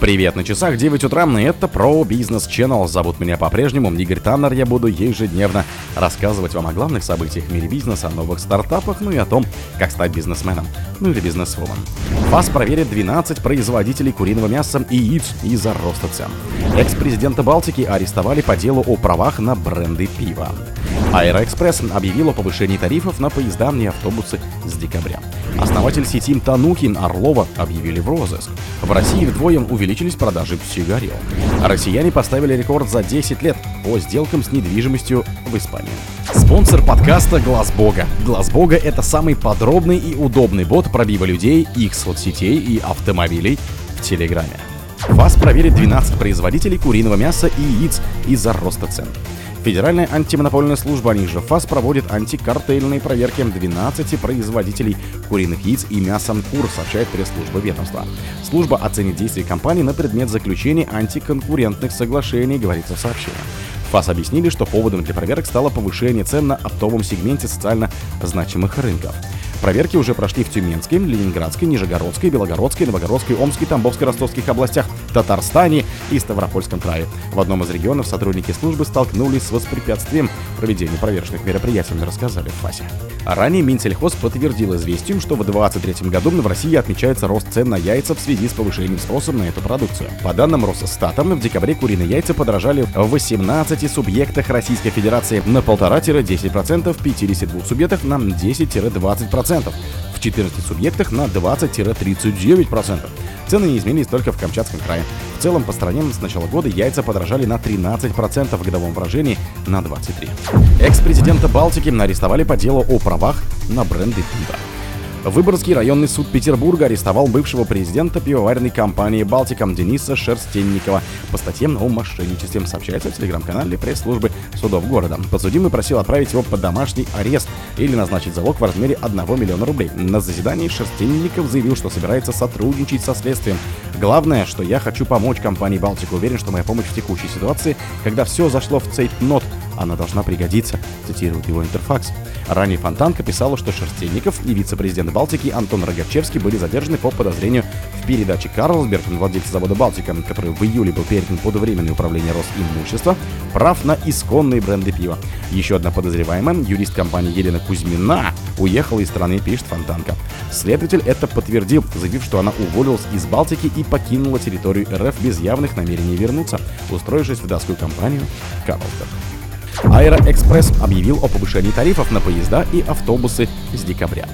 Привет, на часах 9 утра, и это про бизнес Channel. Зовут меня по-прежнему Игорь Таннер. Я буду ежедневно рассказывать вам о главных событиях в мире бизнеса, о новых стартапах, ну и о том, как стать бизнесменом, ну или бизнесвумен. ФАС проверит 12 производителей куриного мяса и яиц из-за роста цен. Экс-президента Балтики арестовали по делу о правах на бренды пива. Аэроэкспресс объявил о повышении тарифов на поезда и автобусы с декабря. Основатель сети Танухин Орлова объявили в розыск. В России вдвое увеличились продажи сигарет. Россияне поставили рекорд за 10 лет по сделкам с недвижимостью в Испании. Спонсор подкаста Глаз Бога. Глаз Бога это самый подробный и удобный бот пробива людей, их соцсетей и автомобилей в Телеграме. ФАС проверит 12 производителей куриного мяса и яиц из-за роста цен. Федеральная антимонопольная служба, они же ФАС, проводит антикартельные проверки 12 производителей куриных яиц и мяса кур, сообщает пресс-служба ведомства. Служба оценит действия компании на предмет заключения антиконкурентных соглашений, говорится в сообщении. ФАС объяснили, что поводом для проверок стало повышение цен на оптовом сегменте социально значимых рынков. Проверки уже прошли в Тюменской, Ленинградской, Нижегородской, Белогородской, Новогородской, Омской, Тамбовской, Ростовских областях, Татарстане и Ставропольском крае. В одном из регионов сотрудники службы столкнулись с воспрепятствием проведения проверочных мероприятий, рассказали в ФАСе. Ранее Минсельхоз подтвердил известием, что в 2023 году в России отмечается рост цен на яйца в связи с повышением спроса на эту продукцию. По данным Росстата, в декабре куриные яйца подорожали в 18 субъектах Российской Федерации на 1,5-10%, в 52 субъектах на 10-20%. 10%, в 14 субъектах на 20-39%. Цены не изменились только в Камчатском крае. В целом по стране с начала года яйца подорожали на 13%, в годовом выражении на 23%. Экс-президента Балтики арестовали по делу о правах на бренды пива. Выборгский районный суд Петербурга арестовал бывшего президента пивоваренной компании «Балтиком» Дениса Шерстенникова по статье о мошенничестве, сообщается в телеграм-канале пресс-службы судов города. Подсудимый просил отправить его под домашний арест или назначить залог в размере 1 миллиона рублей. На заседании Шерстенников заявил, что собирается сотрудничать со следствием. Главное, что я хочу помочь компании «Балтика». Уверен, что моя помощь в текущей ситуации, когда все зашло в цейтнот, она должна пригодиться, цитирует его Интерфакс. Ранее Фонтанка писала, что Шерстенников и вице-президент Балтики Антон Рогачевский были задержаны по подозрению в передаче Карлсберг, владельца завода «Балтика», который в июле был передан под временное управление Росимущества, прав на исконные бренды пива. Еще одна подозреваемая, юрист компании Елена Кузьмина, уехала из страны, пишет Фонтанка. Следователь это подтвердил, заявив, что она уволилась из Балтики и покинула территорию РФ без явных намерений вернуться, устроившись в датскую компанию Карлсберг. Аэроэкспресс объявил о повышении тарифов на поезда и автобусы с декабря.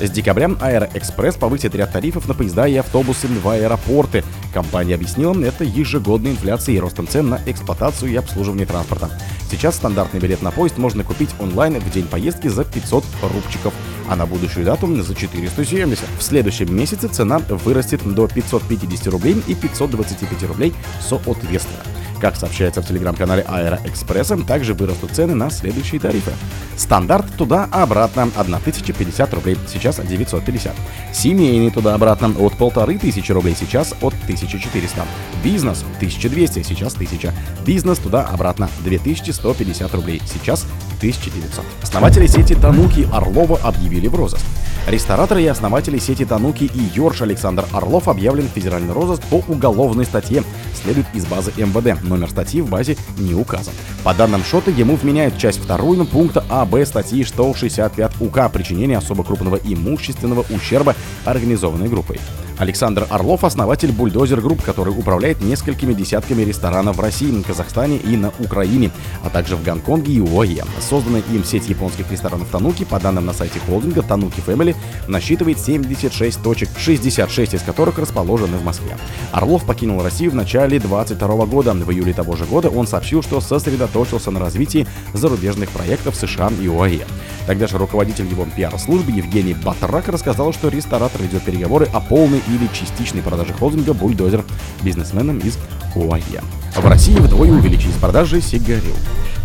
С декабря Аэроэкспресс повысит ряд тарифов на поезда и автобусы в аэропорты. Компания объяснила это ежегодной инфляцией и ростом цен на эксплуатацию и обслуживание транспорта. Сейчас стандартный билет на поезд можно купить онлайн в день поездки за 500 рубчиков, а на будущую дату за 470. В следующем месяце цена вырастет до 550 рублей и 525 рублей соответственно. Как сообщается в телеграм-канале Аэроэкспресса, также вырастут цены на следующие тарифы. Стандарт туда-обратно 1050 рублей, сейчас 950. Семейный туда-обратно от 1500 рублей, сейчас от 1400. Бизнес 1200, сейчас 1000. Бизнес туда-обратно 2150 рублей, сейчас 1900. Основатели сети Тануки Орлова объявили в розыск. Ресторатор и основатели сети Тануки и Йорш Александр Орлов объявлен в федеральный розыск по уголовной статье, следует из базы МВД. Номер статьи в базе не указан. По данным Shot а, ему вменяют часть 2 пункта А, Б статьи 165 УК «Причинение особо крупного имущественного ущерба организованной группой». Александр Орлов – основатель Bulldozer Group, который управляет несколькими десятками ресторанов в России, Казахстане и на Украине, а также в Гонконге и ОАЭ. Созданная им сеть японских ресторанов Тануки, по данным на сайте холдинга Tanuki Family, насчитывает 76 точек, 66 из которых расположены в Москве. Орлов покинул Россию в начале 2022 года. В июле того же года он сообщил, что сосредоточился на развитии зарубежных проектов США и УАЕ. Тогда же руководитель его пиар-службы Евгений Батрак рассказал, что ресторатор ведет переговоры о полной или частичной продаже холдинга «Бульдозер» бизнесменам из ОАЕ. В России вдвое увеличились продажи сигарет.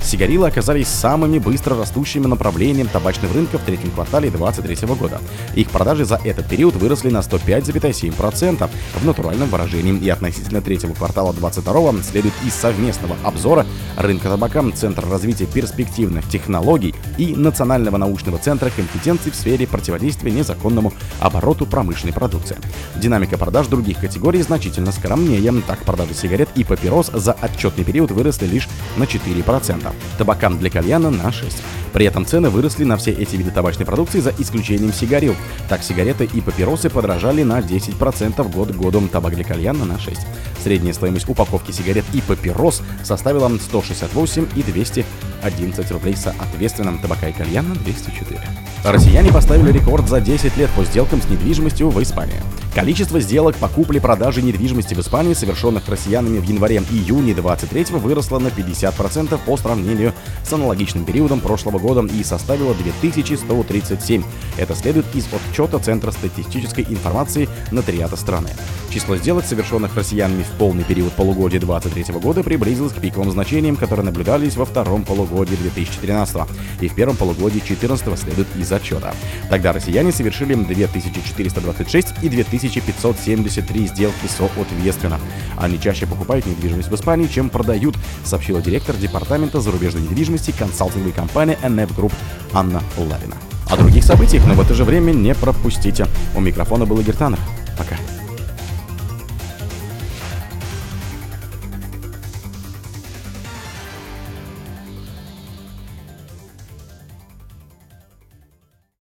Сигарилы оказались самыми быстро растущими направлением табачных рынков в третьем квартале 2023 года. Их продажи за этот период выросли на 105,7% в натуральном выражении и относительно третьего квартала 2022 следует из совместного обзора рынка табака Центра развития перспективных технологий и Национального научного центра компетенций в сфере противодействия незаконному обороту промышленной продукции. Динамика продаж других категорий значительно скромнее. Так, продажи сигарет и папирос за отчетный период выросли лишь на 4%, табакам для кальяна на 6%. При этом цены выросли на все эти виды табачной продукции за исключением сигарил. Так, сигареты и папиросы подорожали на 10% год году, табак для кальяна на 6%. Средняя стоимость упаковки сигарет и папирос составила 168 и 211 рублей соответственно, табака и кальяна 204. Россияне поставили рекорд за 10 лет по сделкам с недвижимостью в Испании. Количество сделок по купле-продаже недвижимости в Испании, совершенных россиянами в январе-июне 23 выросло на 50% по сравнению с аналогичным периодом прошлого года и составило 2137. Это следует из отчета Центра статистической информации нотариата страны. Число сделок, совершенных россиянами в полный период полугодия 2023 года, приблизилось к пиковым значениям, которые наблюдались во втором полугодии 2013 и в первом полугодии 2014 следует из отчета. Тогда россияне совершили 2426 и 2000 1573 сделки соответственно. Они чаще покупают недвижимость в Испании, чем продают, сообщила директор департамента зарубежной недвижимости консалтинговой компании NF Group Анна Лавина. О других событиях, но в это же время не пропустите. У микрофона был Игорь Таннер. Пока.